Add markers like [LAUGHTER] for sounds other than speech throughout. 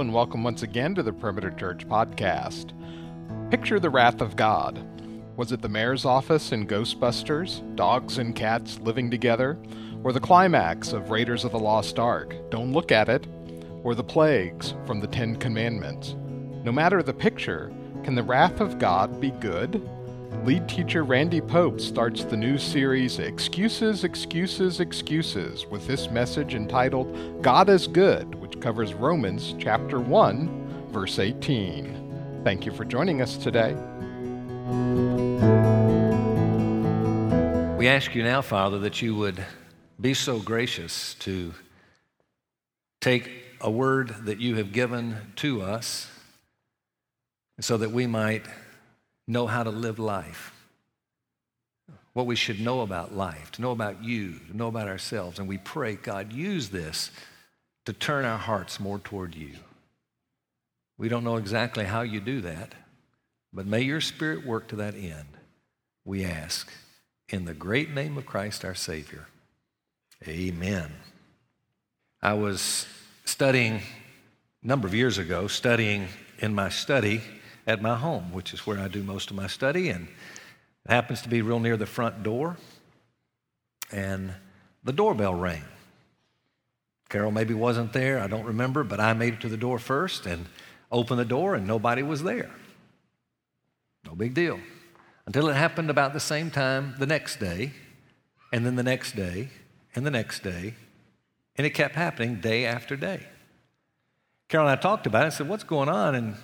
And welcome once again to the Perimeter Church podcast. Picture the wrath of God. Was it the mayor's office in Ghostbusters, dogs and cats living together, or the climax of Raiders of the Lost Ark, Don't Look at It, or the plagues from the Ten Commandments? No matter the picture, can the wrath of God be good? Lead teacher Randy Pope starts the new series Excuses, Excuses, Excuses with this message entitled God is Good, which covers Romans chapter 1, verse 18. Thank you for joining us today. We ask you now, Father, that you would be so gracious to take a word that you have given to us so that we might know how to live life, what we should know about life, to know about you, to know about ourselves. And we pray, God, use this to turn our hearts more toward you. We don't know exactly how you do that, but may your Spirit work to that end, we ask. In the great name of Christ our Savior. Amen. I was studying a number of years ago, studying in my study at my home, which is where I do most of my study, and it happens to be real near the front door. And the doorbell rang. Carol maybe wasn't there, I don't remember, but I made it to the door first and opened the door, and nobody was there. No big deal. Until it happened about the same time the next day, and then the next day, and the next day, and it kept happening day after day. Carol and I talked about it and said, What's going on? And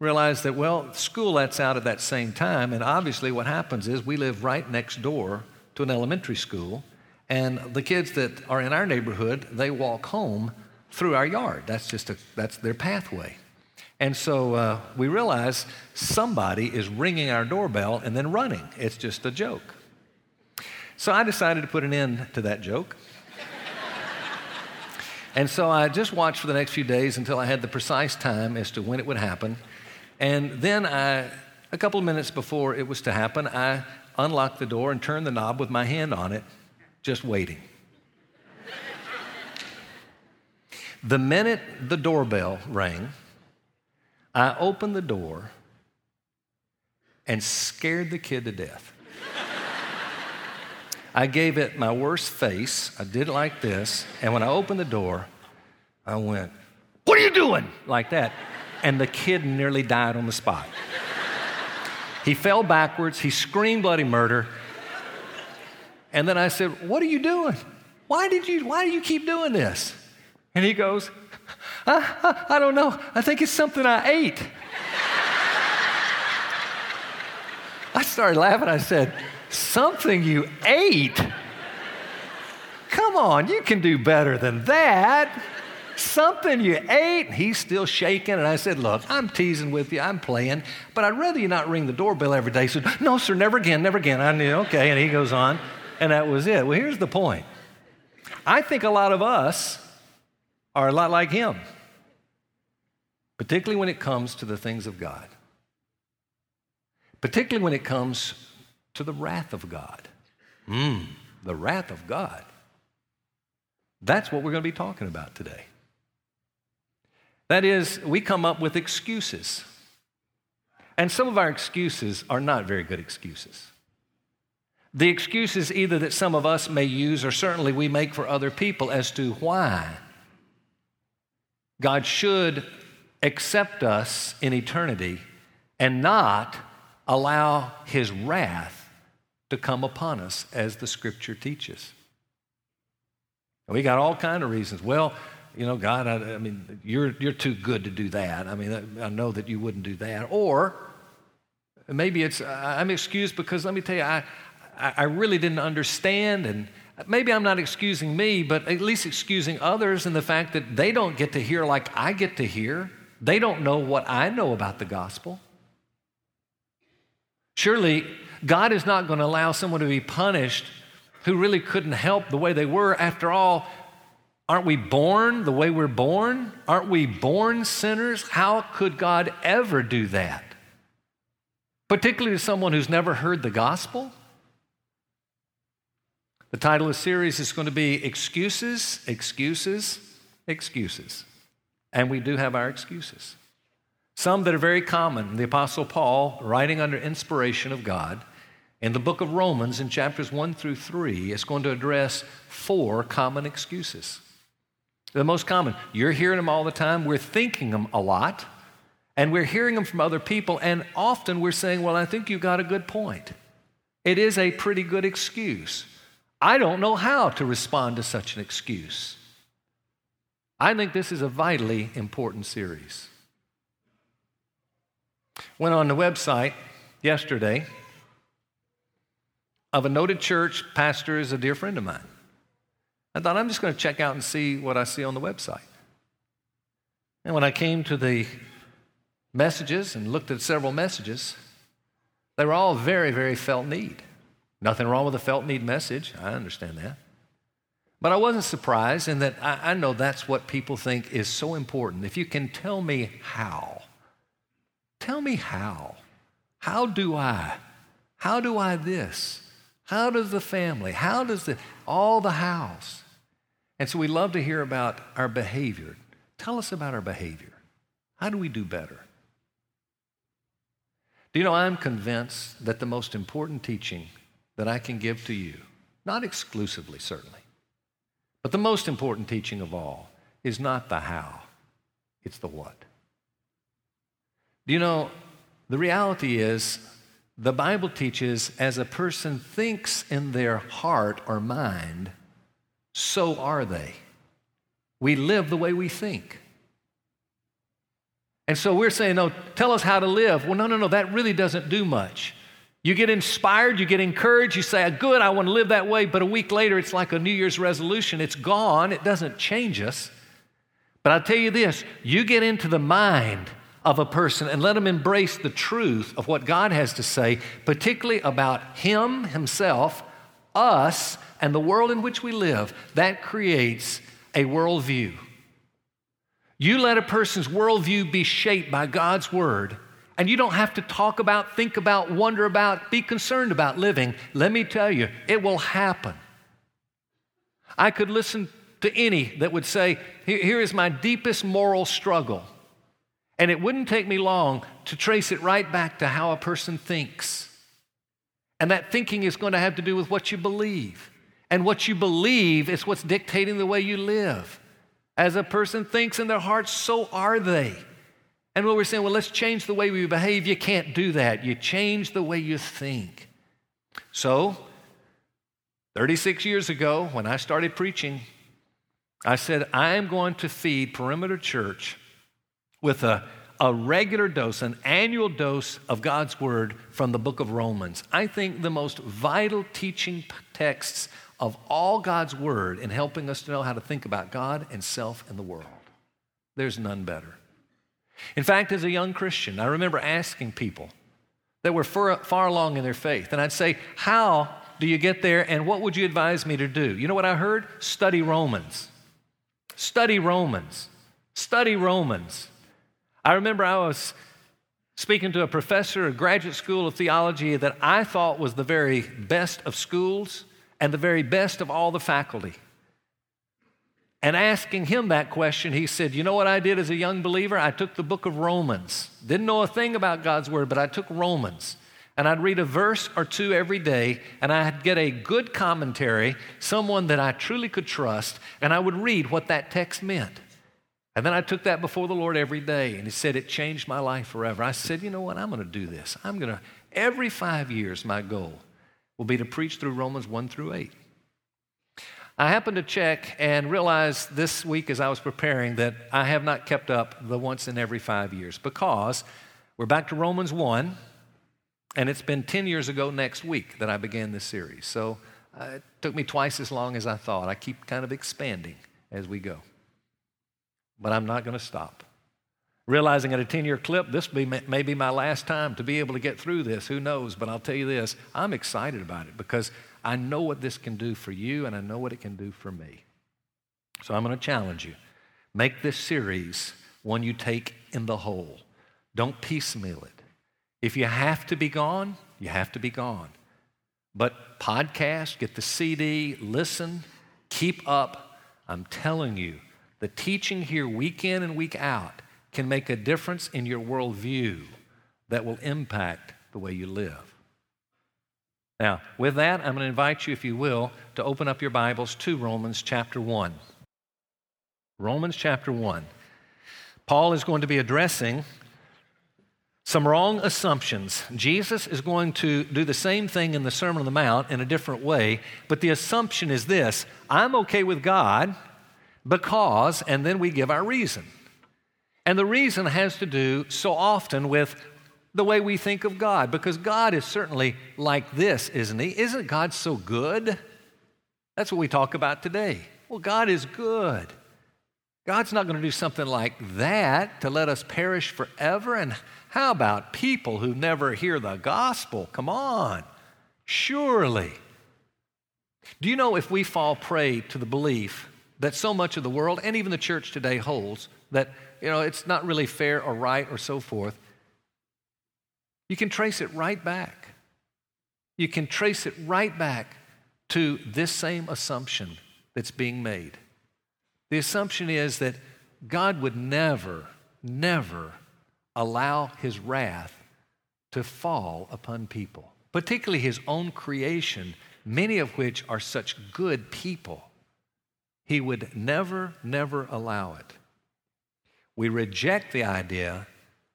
realized that, well, school lets out at that same time, and obviously what happens is we live right next door to an elementary school, and the kids that are in our neighborhood, they walk home through our yard. That's just a, that's their pathway. And so uh, we realize somebody is ringing our doorbell and then running. It's just a joke. So I decided to put an end to that joke. [LAUGHS] and so I just watched for the next few days until I had the precise time as to when it would happen. And then I, a couple of minutes before it was to happen, I unlocked the door and turned the knob with my hand on it, just waiting. the minute the doorbell rang, I opened the door and scared the kid to death. I gave it my worst face. I did it like this. And when I opened the door, I went, What are you doing? Like that and the kid nearly died on the spot. he fell backwards, he screamed bloody murder. And then I said, What are you doing? Why did you, why do you keep doing this? And he goes, I, I, I don't know. I think it's something I ate. I started laughing. I said, Something you ate? Come on, you can do better than that something you ate? And He's still shaking. And I said, Look, I'm teasing with you. I'm playing, but I'd rather you not ring the doorbell every day. He said, No, sir, never again, never again. I knew, okay. And he goes on. And that was it. Well, here's the point I think a lot of us are a lot like him, particularly when it comes to the things of God, particularly when it comes to the wrath of God. Mm, the wrath of God. That's what we're going to be talking about today. That is, we come up with excuses. And some of our excuses are not very good excuses. The excuses, either that some of us may use or certainly we make for other people as to why God should accept us in eternity and not allow his wrath to come upon us as the scripture teaches. we got all kind of reasons. Well, you know, God, I, I, mean, you're, you're too good to do that. I mean, I know that you wouldn't do that. Or maybe it's, I'm excused because let me tell you, I, I really didn't understand. And maybe I'm not excusing me, but at least excusing others in the fact that they don't get to hear like I get to hear. They don't know what I know about the gospel. Surely, God is not going to allow someone to be punished who really couldn't help the way they were. After all, Aren't we born the way we're born? Aren't we born sinners? How could God ever do that? Particularly to someone who's never heard the gospel. The title of the series is going to be Excuses, Excuses, Excuses. And we do have our excuses. Some that are very common. The Apostle Paul, writing under inspiration of God, in the book of Romans, in chapters 1 through 3, is going to address four common excuses. The most common. You're hearing them all the time. We're thinking them a lot. And we're hearing them from other people. And often we're saying, Well, I think you got a good point. It is a pretty good excuse. I don't know how to respond to such an excuse. I think this is a vitally important series. Went on the website yesterday of a noted church pastor is a dear friend of mine. I thought I'm just going to check out and see what I see on the website. And when I came to the messages and looked at several messages, they were all very, very felt need. Nothing wrong with a felt need message. I understand that. But I wasn't surprised in that I, I, know that's what people think is so important. If you can tell me how, tell me how. How do I? How do I this? How does the family? How does the all the house? And so we love to hear about our behavior. Tell us about our behavior. How do we do better? Do you know, I'm convinced that the most important teaching that I can give to you, not exclusively, certainly, but the most important teaching of all is not the how, it's the what. Do you know, the reality is, the Bible teaches as a person thinks in their heart or mind, so are they. We live the way we think. And so we're saying, no, tell us how to live. Well, no, no, no, that really doesn't do much. You get inspired, you get encouraged, you say, ah, Good, I want to live that way. But a week later, it's like a New Year's resolution. It's gone, it doesn't change us. But I'll tell you this you get into the mind of a person and let them embrace the truth of what God has to say, particularly about Him, Himself, us, and the world in which we live. That creates a worldview. You let a person's worldview be shaped by God's word, and you don't have to talk about, think about, wonder about, be concerned about living. Let me tell you, it will happen. I could listen to any that would say, Here is my deepest moral struggle. And it wouldn't take me long to trace it right back to how a person thinks. And that thinking is going to have to do with what you believe. And what you believe is what's dictating the way you live. As a person thinks in their heart, so are they. And when we're saying, well, let's change the way we behave, you can't do that. You change the way you think. So, 36 years ago, when I started preaching, I said, I am going to feed Perimeter Church with a, a regular dose, an annual dose of God's Word from the book of Romans. I think the most vital teaching texts of all God's Word in helping us to know how to think about God and self and the world. There's none better. In fact, as a young Christian, I remember asking people that were far, far along in their faith, and I'd say, How do you get there, and what would you advise me to do? You know what I heard? Study Romans. Study Romans. Study Romans. I remember I was speaking to a professor at graduate school of theology that I thought was the very best of schools and the very best of all the faculty. And asking him that question, he said, You know what I did as a young believer? I took the book of Romans. Didn't know a thing about God's word, but I took Romans. And I'd read a verse or two every day, and I'd get a good commentary, someone that I truly could trust, and I would read what that text meant. And then I took that before the Lord every day, and He said, It changed my life forever. I said, You know what? I'm going to do this. I'm going to, every five years, my goal will be to preach through Romans 1 through 8. I happened to check and realize this week as I was preparing that I have not kept up the once in every five years because we're back to Romans 1, and it's been 10 years ago next week that I began this series. So uh, it took me twice as long as I thought. I keep kind of expanding as we go. But I'm not going to stop realizing at a 10 year clip, this may be my last time to be able to get through this. Who knows? But I'll tell you this I'm excited about it because I know what this can do for you and I know what it can do for me. So I'm going to challenge you. Make this series one you take in the whole. Don't piecemeal it. If you have to be gone, you have to be gone. But podcast, get the CD, listen, keep up. I'm telling you, the teaching here week in and week out can make a difference in your worldview that will impact the way you live. Now, with that, I'm going to invite you, if you will, to open up your Bibles to Romans chapter 1. Romans chapter 1. Paul is going to be addressing some wrong assumptions. Jesus is going to do the same thing in the Sermon on the Mount in a different way, but the assumption is this I'm okay with God because, and then we give our reason. And the reason has to do so often with the way we think of God, because God is certainly like this, isn't He? Isn't God so good? That's what we talk about today. Well, God is good. God's not going to do something like that to let us perish forever. And how about people who never hear the gospel? Come on, surely. Do you know if we fall prey to the belief that so much of the world and even the church today holds that you know it's not really fair or right or so forth? You can trace it right back. You can trace it right back to this same assumption that's being made. The assumption is that God would never, never allow his wrath to fall upon people, particularly his own creation, many of which are such good people. He would never, never allow it. We reject the idea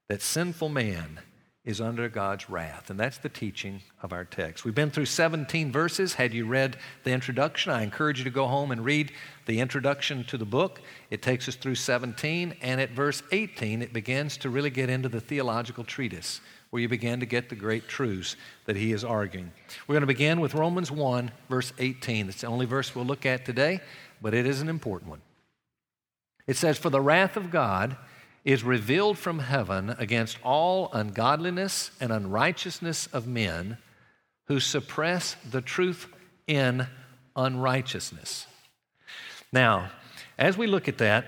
that sinful man is under God's wrath. And that's the teaching of our text. We've been through 17 verses. Had you read the introduction, I encourage you to go home and read the introduction to the book. It takes us through 17, and at verse 18, it begins to really get into the theological treatise where you begin to get the great truths that he is arguing. We're going to begin with Romans 1, verse 18. It's the only verse we'll look at today, but it is an important one. It says, For the wrath of God is revealed from heaven against all ungodliness and unrighteousness of men who suppress the truth in unrighteousness. Now, as we look at that,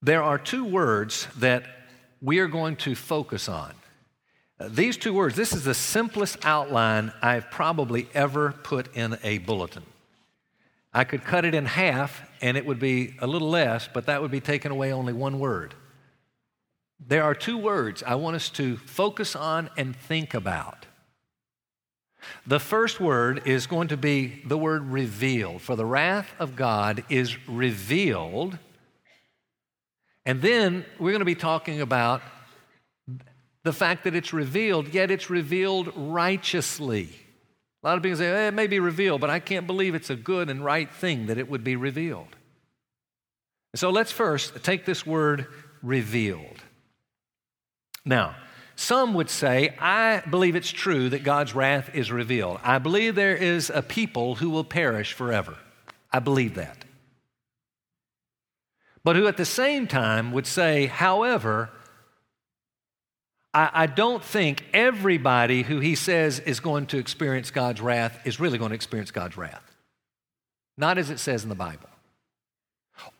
there are two words that we are going to focus on. These two words, this is the simplest outline I've probably ever put in a bulletin. I could cut it in half and it would be a little less, but that would be taking away only one word. There are two words I want us to focus on and think about. The first word is going to be the word revealed. For the wrath of God is revealed. And then we're going to be talking about the fact that it's revealed, yet it's revealed righteously. A lot of people say, eh, it may be revealed, but I can't believe it's a good and right thing that it would be revealed. So let's first take this word revealed. Now, some would say, I believe it's true that God's wrath is revealed. I believe there is a people who will perish forever. I believe that. But who at the same time would say, however, I, I don't think everybody who he says is going to experience God's wrath is really going to experience God's wrath. Not as it says in the Bible.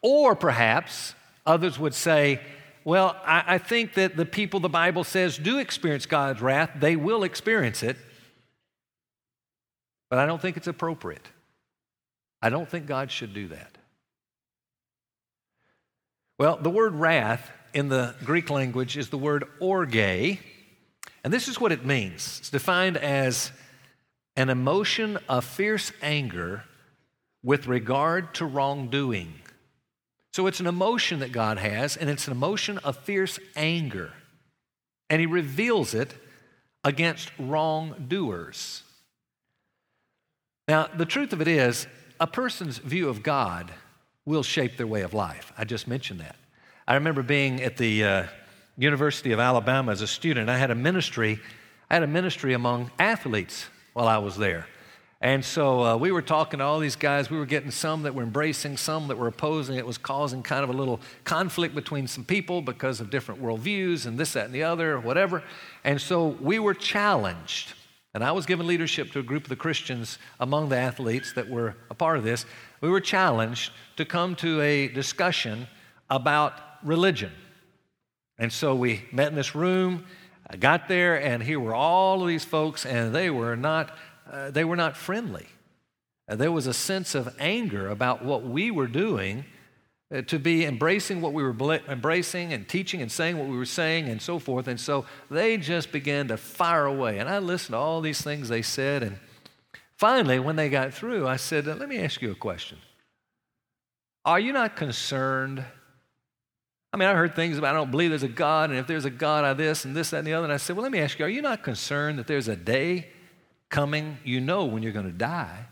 Or perhaps others would say, well, I, I, think that the people the Bible says do experience God's wrath, they will experience it, but I don't think it's appropriate. I don't think God should do that. Well, the word wrath in the Greek language is the word orge, and this is what it means. It's defined as an emotion of fierce anger with regard to wrongdoing. So it's an emotion that God has, and it's an emotion of fierce anger. And He reveals it against wrongdoers. Now, the truth of it is, a person's view of God will shape their way of life. I just mentioned that. I remember being at the uh, University of Alabama as a student. I had a ministry. I had a ministry among athletes while I was there. And so uh, we were talking to all these guys. We were getting some that were embracing, some that were opposing. It was causing kind of a little conflict between some people because of different worldviews and this, that, and the other, whatever. And so we were challenged. And I was given leadership to a group of the Christians among the athletes that were a part of this. We were challenged to come to a discussion about religion. And so we met in this room. I got there, and here were all of these folks, and they were not, uh, they were not friendly. Uh, there was a sense of anger about what we were doing Uh, to be embracing what we were embracing and teaching and saying what we were saying and so forth. And so they just began to fire away. And I listened to all these things they said. And finally, when they got through, I said, Let me ask you a question. Are you not concerned? I mean, I heard things about I don't believe there's a God, and if there's a God, I this and this, that, and the other. And I said, Well, let me ask you, are you not concerned that there's a day coming, you know, when you're going to die,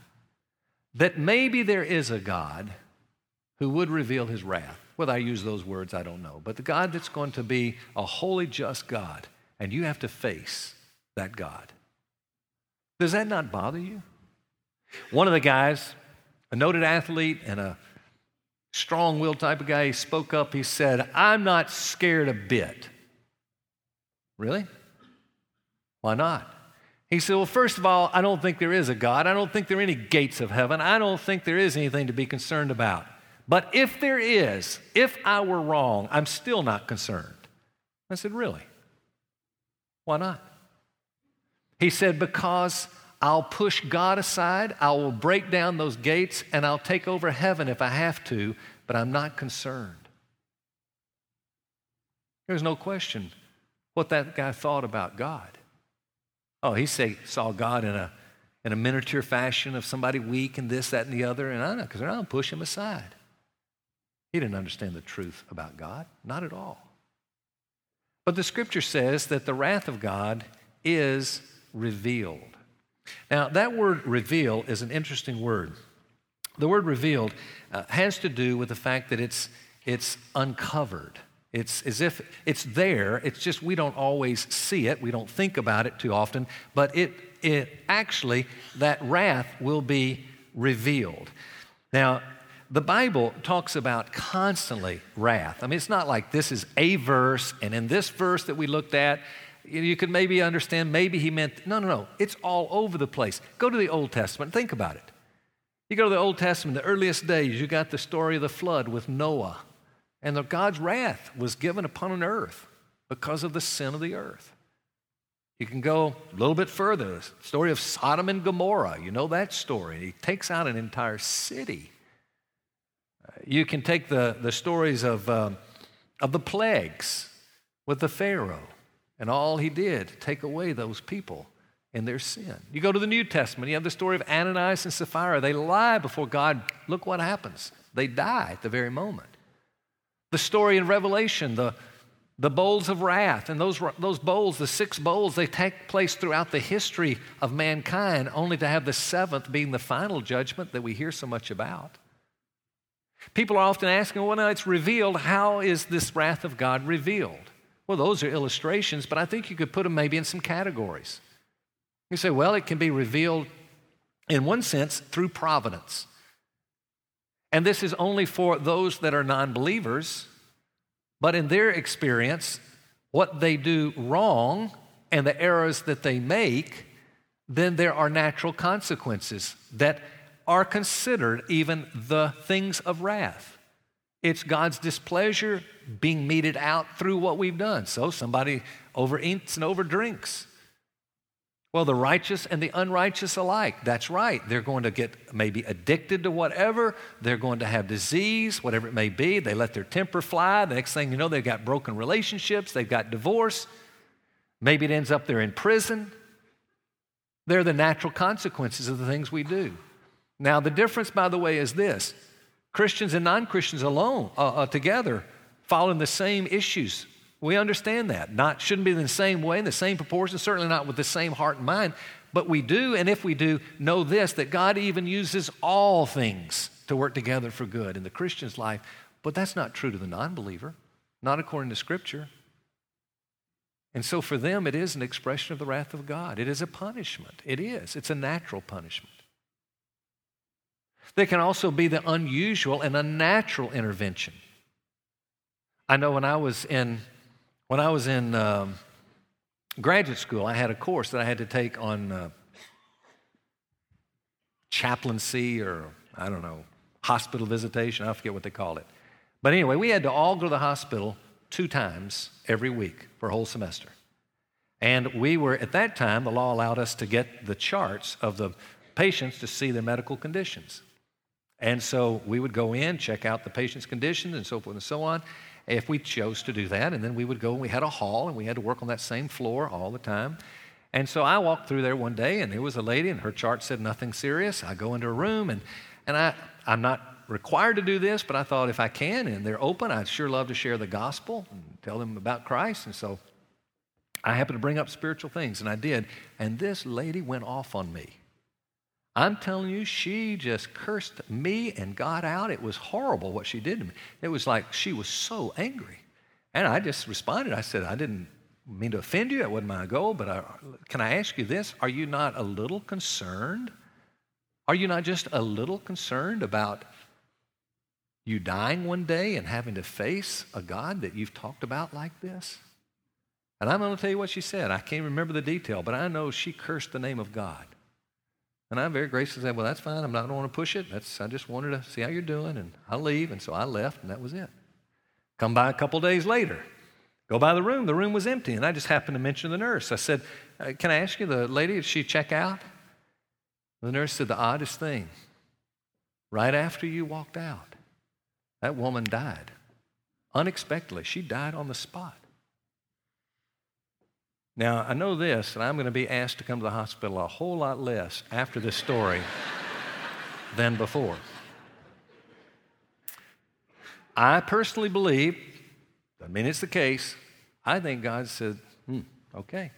that maybe there is a God who would reveal his wrath? Whether I use those words, I don't know. But the God that's going to be a holy, just God, and you have to face that God. Does that not bother you? One of the guys, a noted athlete and a strong willed type of guy, he spoke up. He said, I'm not scared a bit. Really? Why not? He said, Well, first of all, I don't think there is a God. I don't think there are any gates of heaven. I don't think there is anything to be concerned about. But if there is, if I were wrong, I'm still not concerned. I said, Really? Why not? He said, Because I'll push God aside, I will break down those gates, and I'll take over heaven if I have to, but I'm not concerned. There's no question what that guy thought about God. Oh, he say, saw God in a, in a miniature fashion of somebody weak and this, that, and the other, and I'm not concerned. I'll push him aside. He didn't understand the truth about God, not at all. But the scripture says that the wrath of God is revealed. Now, that word reveal is an interesting word. The word revealed uh, has to do with the fact that it's, it's uncovered. It's as if it's there, it's just we don't always see it, we don't think about it too often, but it, it actually, that wrath will be revealed. Now, the Bible talks about constantly wrath. I mean, it's not like this is a verse, and in this verse that we looked at, you could maybe understand, maybe he meant, no, no, no. It's all over the place. Go to the Old Testament, think about it. You go to the Old Testament, the earliest days, you got the story of the flood with Noah. And the, God's wrath was given upon an earth because of the sin of the earth. You can go a little bit further, the story of Sodom and Gomorrah. You know that story. He takes out an entire city. You can take the, the stories of, um, of the plagues with the Pharaoh. And all he did, take away those people and their sin. You go to the New Testament, you have the story of Ananias and Sapphira. They lie before God. Look what happens. They die at the very moment. The story in Revelation, the, the bowls of wrath, and those, those bowls, the six bowls, they take place throughout the history of mankind, only to have the seventh being the final judgment that we hear so much about. People are often asking, well, now it's revealed. How is this wrath of God revealed? Well, those are illustrations, but I think you could put them maybe in some categories. You say, well, it can be revealed in one sense through providence. And this is only for those that are non believers, but in their experience, what they do wrong and the errors that they make, then there are natural consequences that are considered even the things of wrath. It's God's displeasure being meted out through what we've done. So somebody overeats and overdrinks. Well, the righteous and the unrighteous alike. That's right. They're going to get maybe addicted to whatever. They're going to have disease, whatever it may be. They let their temper fly. The next thing you know, they've got broken relationships. They've got divorce. Maybe it ends up they're in prison. They're the natural consequences of the things we do. Now, the difference, by the way, is this Christians and non Christians alone, uh, uh, together, following the same issues. We understand that. Not shouldn't be in the same way, in the same proportion, certainly not with the same heart and mind. But we do, and if we do, know this that God even uses all things to work together for good in the Christian's life. But that's not true to the non believer, not according to Scripture. And so for them, it is an expression of the wrath of God. It is a punishment. It is. It's a natural punishment. There can also be the unusual and unnatural intervention. I know when I was in when I was in um, graduate school, I had a course that I had to take on uh, chaplaincy or I don't know hospital visitation. I forget what they call it. But anyway, we had to all go to the hospital two times every week for a whole semester. And we were, at that time, the law allowed us to get the charts of the patients to see their medical conditions. And so we would go in, check out the patient's condition, and so forth and so on, if we chose to do that. And then we would go and we had a hall, and we had to work on that same floor all the time. And so I walked through there one day, and there was a lady, and her chart said nothing serious. I go into a room, and, and I, I'm not required to do this, but I thought if I can and they're open, I'd sure love to share the gospel and tell them about Christ. And so I happened to bring up spiritual things, and I did. And this lady went off on me. I'm telling you, she just cursed me and God out. It was horrible what she did to me. It was like she was so angry. And I just responded. I said, I didn't mean to offend you. That wasn't my goal. But I, can I ask you this? Are you not a little concerned? Are you not just a little concerned about you dying one day and having to face a God that you've talked about like this? And I'm going to tell you what she said. I can't remember the detail, but I know she cursed the name of God. And I very graciously said, Well, that's fine. I'm not going to want to push it. That's, I just wanted to see how you're doing, and I'll leave. And so I left, and that was it. Come by a couple days later, go by the room. The room was empty, and I just happened to mention the nurse. I said, uh, Can I ask you, the lady, did she check out? The nurse said, The oddest thing. Right after you walked out, that woman died. Unexpectedly, she died on the spot. Now, I know this, and I'm going to be asked to come to the hospital a whole lot less after this story [LAUGHS] than before. I personally believe, I mean, it's the case, I think God said, hmm, okay.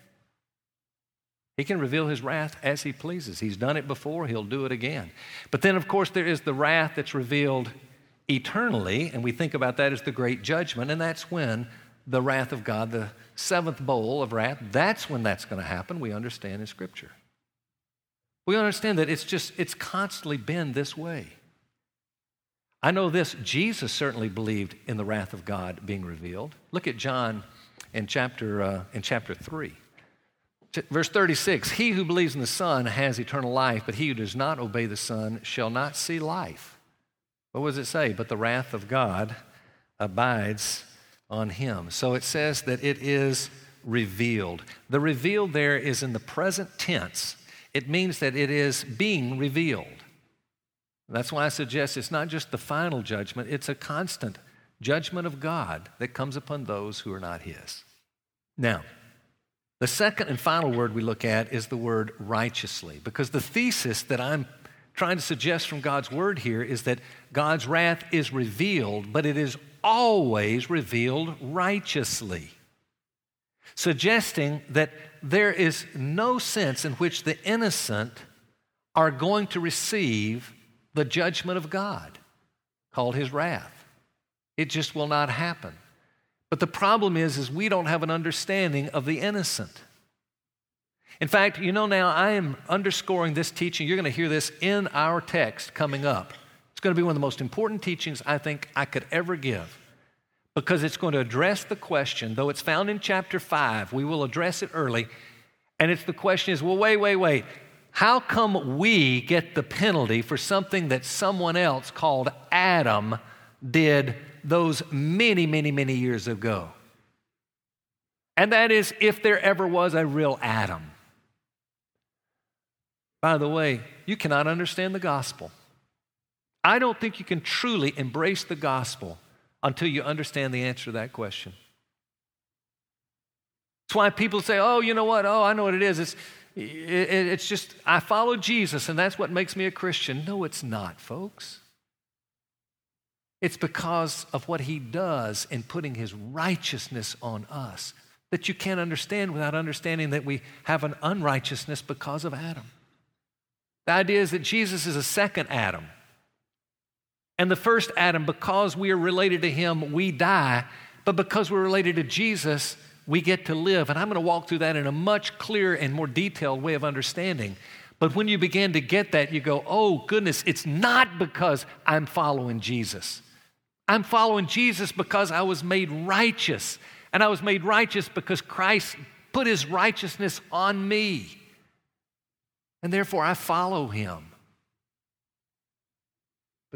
He can reveal his wrath as he pleases. He's done it before, he'll do it again. But then, of course, there is the wrath that's revealed eternally, and we think about that as the great judgment, and that's when the wrath of God, the seventh bowl of wrath, that's when that's going to happen, we understand in Scripture. We understand that it's just, it's constantly been this way. I know this, Jesus certainly believed in the wrath of God being revealed. Look at John in chapter, uh, in chapter 3. Verse 36 He who believes in the Son has eternal life, but he who does not obey the Son shall not see life. What does it say? But the wrath of God abides on him. So it says that it is revealed. The revealed there is in the present tense, it means that it is being revealed. That's why I suggest it's not just the final judgment, it's a constant judgment of God that comes upon those who are not His. Now, the second and final word we look at is the word righteously, because the thesis that I'm trying to suggest from God's word here is that God's wrath is revealed, but it is always revealed righteously, suggesting that there is no sense in which the innocent are going to receive the judgment of God, called his wrath. It just will not happen. But the problem is, is we don't have an understanding of the innocent. In fact, you know now I am underscoring this teaching. You're going to hear this in our text coming up. It's going to be one of the most important teachings I think I could ever give because it's going to address the question, though it's found in chapter 5, we will address it early. And it's the question is, well, wait, wait, wait. How come we get the penalty for something that someone else called Adam did those many, many, many years ago? And that is if there ever was a real Adam. By the way, you cannot understand the gospel I don't think you can truly embrace the gospel until you understand the answer to that question. That's why people say, oh, you know what? Oh, I know what it is. It's, it, it's just, I follow Jesus and that's what makes me a Christian. No, it's not, folks. It's because of what he does in putting his righteousness on us that you can't understand without understanding that we have an unrighteousness because of Adam. The idea is that Jesus is a second Adam. And the first Adam, because we are related to him, we die. But because we're related to Jesus, we get to live. And I'm going to walk through that in a much clearer and more detailed way of understanding. But when you begin to get that, you go, oh, goodness, it's not because I'm following Jesus. I'm following Jesus because I was made righteous. And I was made righteous because Christ put his righteousness on me. And therefore, I follow him.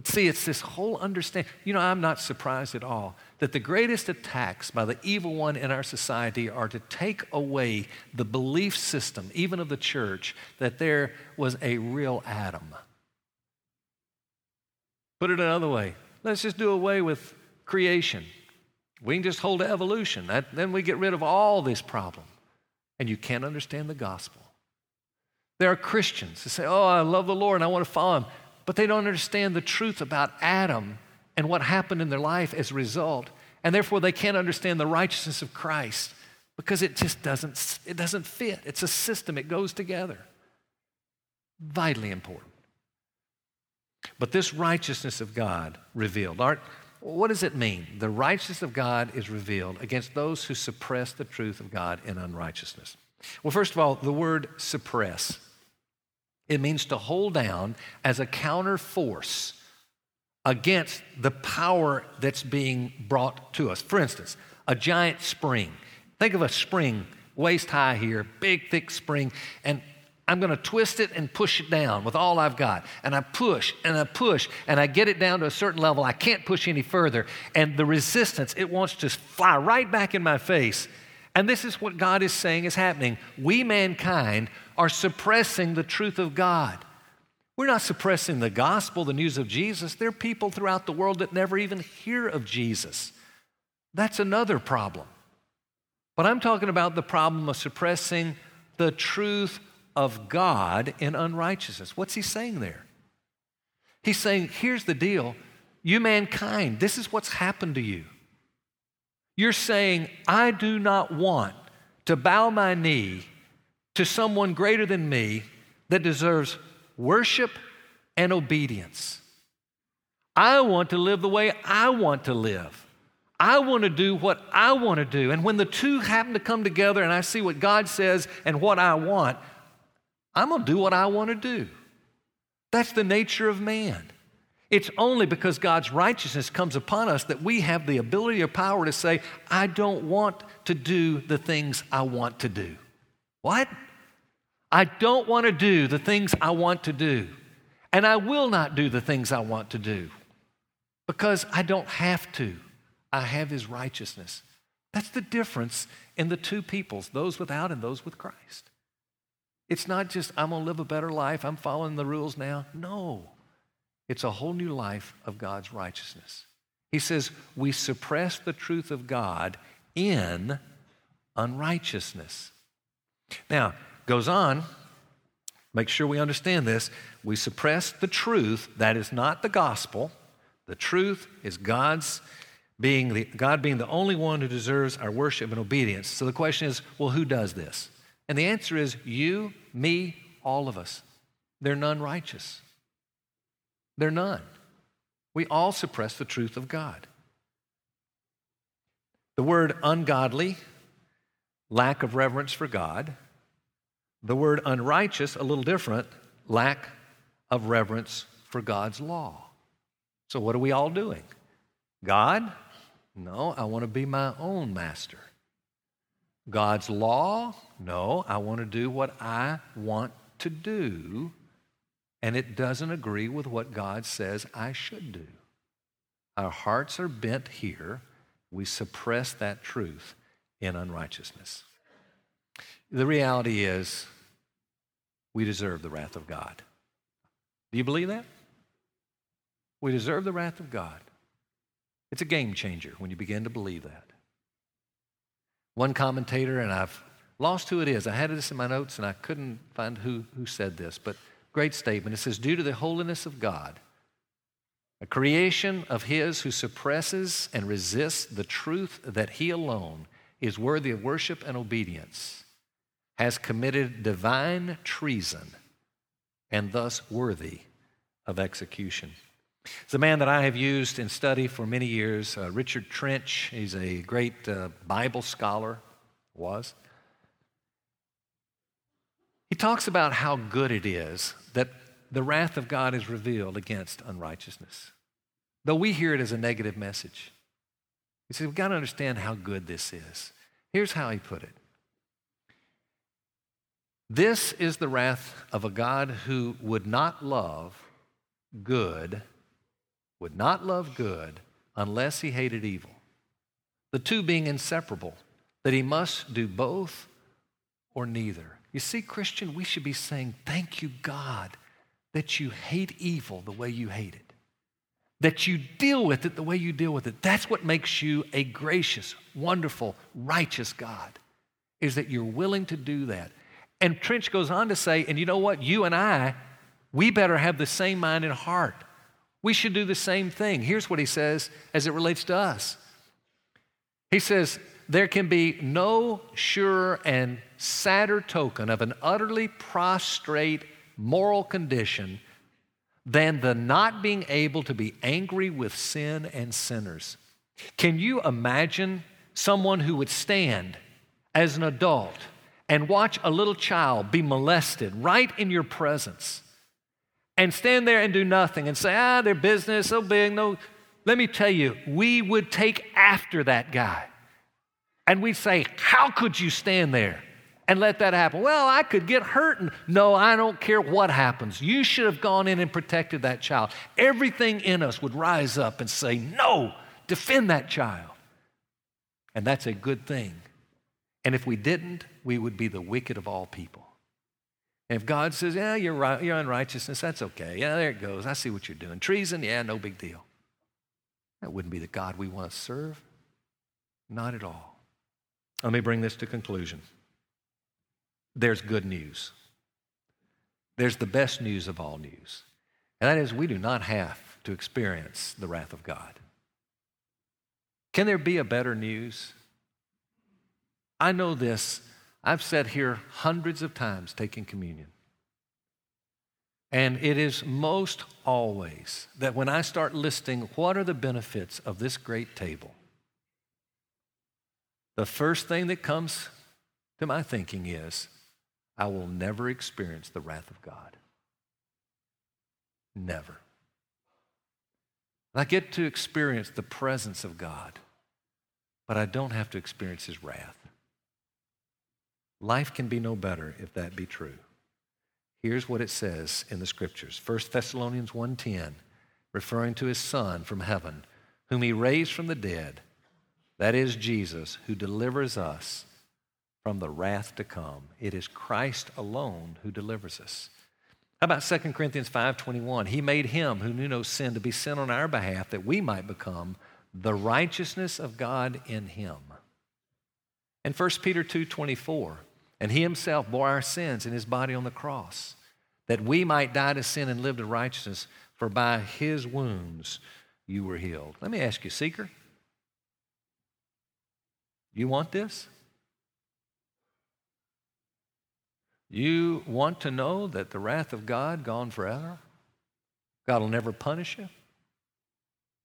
But see, it's this whole understanding. You know, I'm not surprised at all that the greatest attacks by the evil one in our society are to take away the belief system, even of the church, that there was a real Adam. Put it another way let's just do away with creation. We can just hold to evolution. That, then we get rid of all this problem. And you can't understand the gospel. There are Christians who say, Oh, I love the Lord and I want to follow him but they don't understand the truth about Adam and what happened in their life as a result. And therefore, they can't understand the righteousness of Christ because it just doesn't, it doesn't fit. It's a system, it goes together. Vitally important. But this righteousness of God revealed, Art, what does it mean? The righteousness of God is revealed against those who suppress the truth of God in unrighteousness. Well, first of all, the word suppress. It means to hold down as a counter force against the power that's being brought to us. For instance, a giant spring. Think of a spring waist high here, big, thick spring, and I'm going to twist it and push it down with all I've got. And I push and I push and I get it down to a certain level. I can't push any further. And the resistance, it wants to fly right back in my face. And this is what God is saying is happening. We, mankind, are suppressing the truth of God. We're not suppressing the gospel, the news of Jesus. There are people throughout the world that never even hear of Jesus. That's another problem. But I'm talking about the problem of suppressing the truth of God in unrighteousness. What's he saying there? He's saying, here's the deal. You mankind, this is what's happened to you. You're saying, I do not want to bow my knee to someone greater than me that deserves worship and obedience. I want to live the way I want to live. I want to do what I want to do. And when the two happen to come together and I see what God says and what I want, I'm going to do what I want to do. That's the nature of man. It's only because God's righteousness comes upon us that we have the ability or power to say, I don't want to do the things I want to do. What? I don't want to do the things I want to do. And I will not do the things I want to do because I don't have to. I have His righteousness. That's the difference in the two peoples, those without and those with Christ. It's not just, I'm going to live a better life, I'm following the rules now. No, it's a whole new life of God's righteousness. He says, we suppress the truth of God in unrighteousness. Now, goes on, make sure we understand this. We suppress the truth, that is not the gospel. The truth is God's being the, God being the only one who deserves our worship and obedience. So the question is, well, who does this? And the answer is you, me, all of us. They're none righteous. They're none. We all suppress the truth of God. The word ungodly, lack of reverence for God, the word unrighteous, a little different, lack of reverence for God's law. So, what are we all doing? God? No, I want to be my own master. God's law? No, I want to do what I want to do, and it doesn't agree with what God says I should do. Our hearts are bent here. We suppress that truth in unrighteousness. The reality is, we deserve the wrath of God. Do you believe that? We deserve the wrath of God. It's a game changer when you begin to believe that. One commentator, and I've lost who it is, I had this in my notes and I couldn't find who, who said this, but great statement. It says, Due to the holiness of God, a creation of His who suppresses and resists the truth that He alone is worthy of worship and obedience has committed divine treason and thus worthy of execution. It's a man that I have used in study for many years, uh, Richard Trench. He's a great uh, Bible scholar, was. He talks about how good it is that the wrath of God is revealed against unrighteousness, though we hear it as a negative message. He says, We've got to understand how good this is. Here's how he put it this is the wrath of a God who would not love good would not love good unless he hated evil. The two being inseparable, that he must do both or neither. You see, Christian, we should be saying, Thank you, God, that you hate evil the way you hate it, that you deal with it the way you deal with it. That's what makes you a gracious, wonderful, righteous God, is that you're willing to do that. And Trench goes on to say, and you know what? You and I, we better have the same mind and heart. We should do the same thing. Here's what he says as it relates to us. He says, There can be no surer and sadder token of an utterly prostrate moral condition than the not being able to be angry with sin and sinners. Can you imagine someone who would stand as an adult and watch a little child be molested right in your presence? and stand there and do nothing and say, ah, their business, so big, no. Let me tell you, we would take after that guy. And we'd say, how could you stand there and let that happen? Well, I could get hurt. And, no, I don't care what happens. You should have gone in and protected that child. Everything in us would rise up and say, no, defend that child. And that's a good thing. And if we didn't, we would be the wicked of all people. If God says, yeah, you're, right, you're unrighteousness, that's okay. Yeah, there it goes. I see what you're doing. Treason, yeah, no big deal. That wouldn't be the God we want to serve. Not at all. Let me bring this to conclusion. There's good news. There's the best news of all news. And that is, we do not have to experience the wrath of God. Can there be a better news? I know this I've sat here hundreds of times taking communion. And it is most always that when I start listing what are the benefits of this great table, the first thing that comes to my thinking is I will never experience the wrath of God. Never. I get to experience the presence of God, but I don't have to experience his wrath. Life can be no better if that be true. Here's what it says in the scriptures 1 Thessalonians 1:10, referring to his son from heaven, whom he raised from the dead, that is Jesus, who delivers us from the wrath to come. It is Christ alone who delivers us. How about 2 Corinthians 5:21? He made him who knew no sin to be sin on our behalf that we might become the righteousness of God in him. And 1 Peter 2:24, and he himself bore our sins in his body on the cross, that we might die to sin and live to righteousness, for by his wounds you were healed. Let me ask you, seeker, Do you want this? You want to know that the wrath of God gone forever? God will never punish you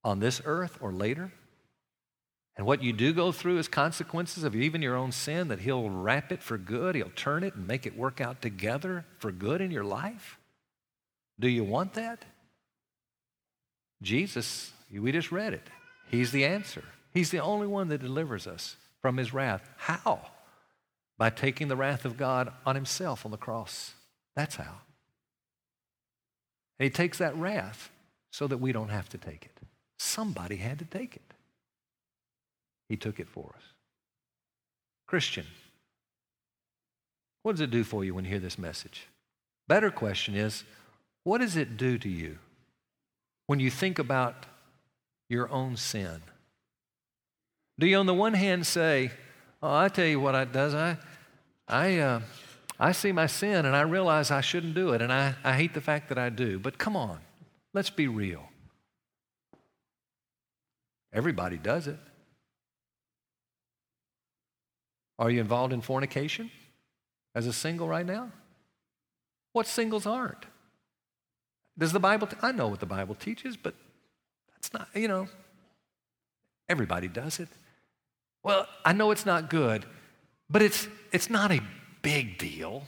on this earth or later? And what you do go through is consequences of even your own sin, that He'll wrap it for good. He'll turn it and make it work out together for good in your life. Do you want that? Jesus, we just read it. He's the answer. He's the only one that delivers us from His wrath. How? By taking the wrath of God on Himself on the cross. That's how. He takes that wrath so that we don't have to take it. Somebody had to take it. He took it for us. Christian, what does it do for you when you hear this message? Better question is, what does it do to you when you think about your own sin? Do you, on the one hand, say, "Oh, I tell you what it does. I, I, uh, I see my sin and I realize I shouldn't do it, and I, I hate the fact that I do." But come on, let's be real. Everybody does it. Are you involved in fornication as a single right now? What singles aren't? Does the Bible, t- I know what the Bible teaches, but that's not, you know, everybody does it. Well, I know it's not good, but it's, it's not a big deal.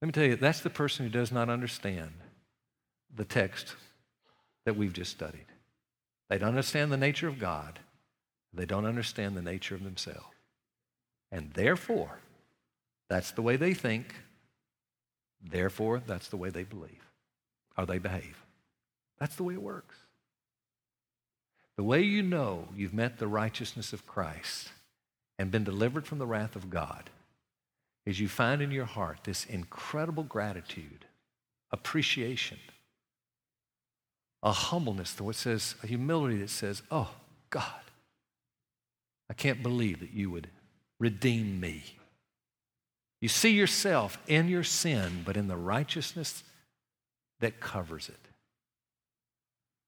Let me tell you, that's the person who does not understand the text that we've just studied. They don't understand the nature of God. They don't understand the nature of themselves. And therefore, that's the way they think. Therefore, that's the way they believe or they behave. That's the way it works. The way you know you've met the righteousness of Christ and been delivered from the wrath of God is you find in your heart this incredible gratitude, appreciation, a humbleness, that says, a humility that says, Oh, God, I can't believe that you would redeem me. You see yourself in your sin, but in the righteousness that covers it.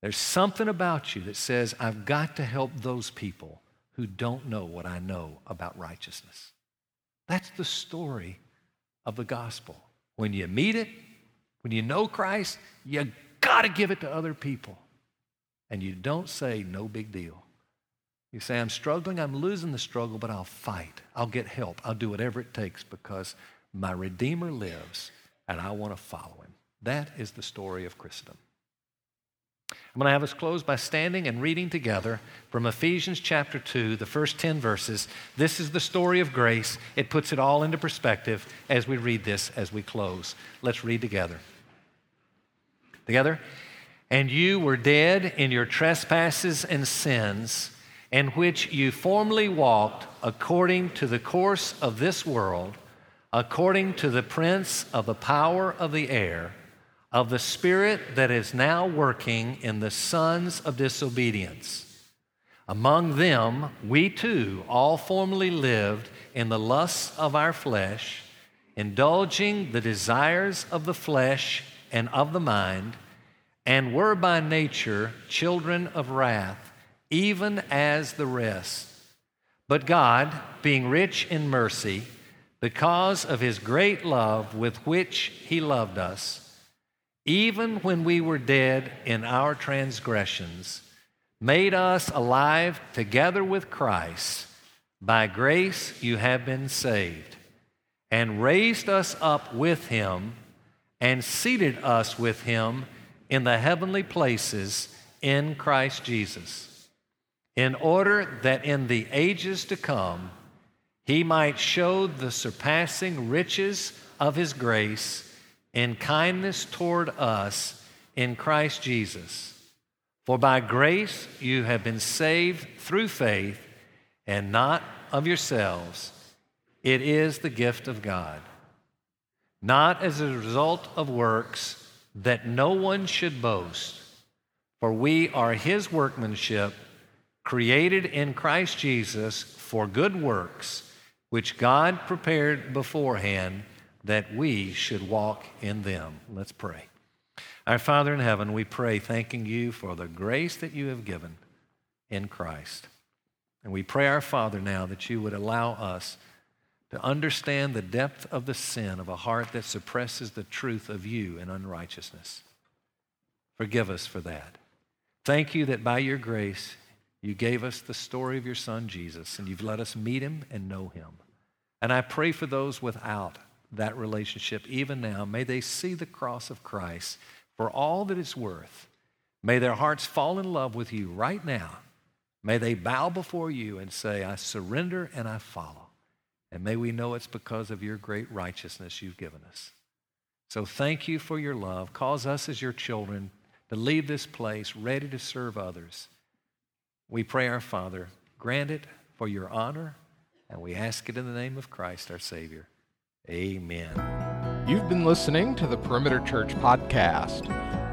There's something about you that says, I've got to help those people who don't know what I know about righteousness. That's the story of the gospel. When you meet it, when you know Christ, you got to give it to other people. And you don't say, no big deal. You say, I'm struggling, I'm losing the struggle, but I'll fight. I'll get help. I'll do whatever it takes because my Redeemer lives and I want to follow him. That is the story of Christendom. I'm going to have us close by standing and reading together from Ephesians chapter 2, the first 10 verses. This is the story of grace. It puts it all into perspective as we read this as we close. Let's read together. Together. And you were dead in your trespasses and sins, in which you formerly walked according to the course of this world, according to the prince of the power of the air of the Spirit that is now working in the sons of disobedience. Among them, we too all formerly lived in the lusts of our flesh, indulging the desires of the flesh and of the mind, and were by nature children of wrath, even as the rest. But God, being rich in mercy, because of his great love with which he loved us, even when we were dead in our transgressions, made us alive together with Christ. By grace you have been saved, and raised us up with him, and seated us with him in the heavenly places in Christ Jesus, in order that in the ages to come he might show the surpassing riches of his grace in kindness toward us in Christ Jesus. For by grace you have been saved through faith, and not of yourselves. It is the gift of God. Not as a result of works, that no one should boast. For we are his workmanship, created in Christ Jesus for good works, which God prepared beforehand that we should walk in them. Let's pray. Our Father in heaven, we pray thanking you for the grace that you have given in Christ. And we pray, our Father, now that you would allow us to understand the depth of the sin of a heart that suppresses the truth of you in unrighteousness. Forgive us for that. Thank you that by your grace, you gave us the story of your Son, Jesus, and you've let us meet him and know him. And I pray for those without that relationship even now. May they see the cross of Christ for all that it's worth. May their hearts fall in love with you right now. May they bow before you and say, I surrender and I follow. And may we know it's because of your great righteousness you've given us. So thank you for your love. Cause us as your children to leave this place ready to serve others. We pray, our Father, grant it for your honor, and we ask it in the name of Christ, our Savior. Amen. You've been listening to the Perimeter Church podcast.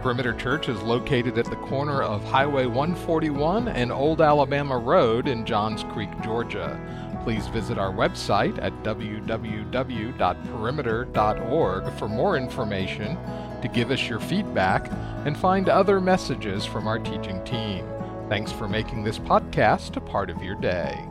Perimeter Church is located at the corner of Highway 141 and Old Alabama Road in Johns Creek, Georgia. Please visit our website at www.perimeter.org for more information, to give us your feedback, and find other messages from our teaching team. Thanks for making this podcast a part of your day.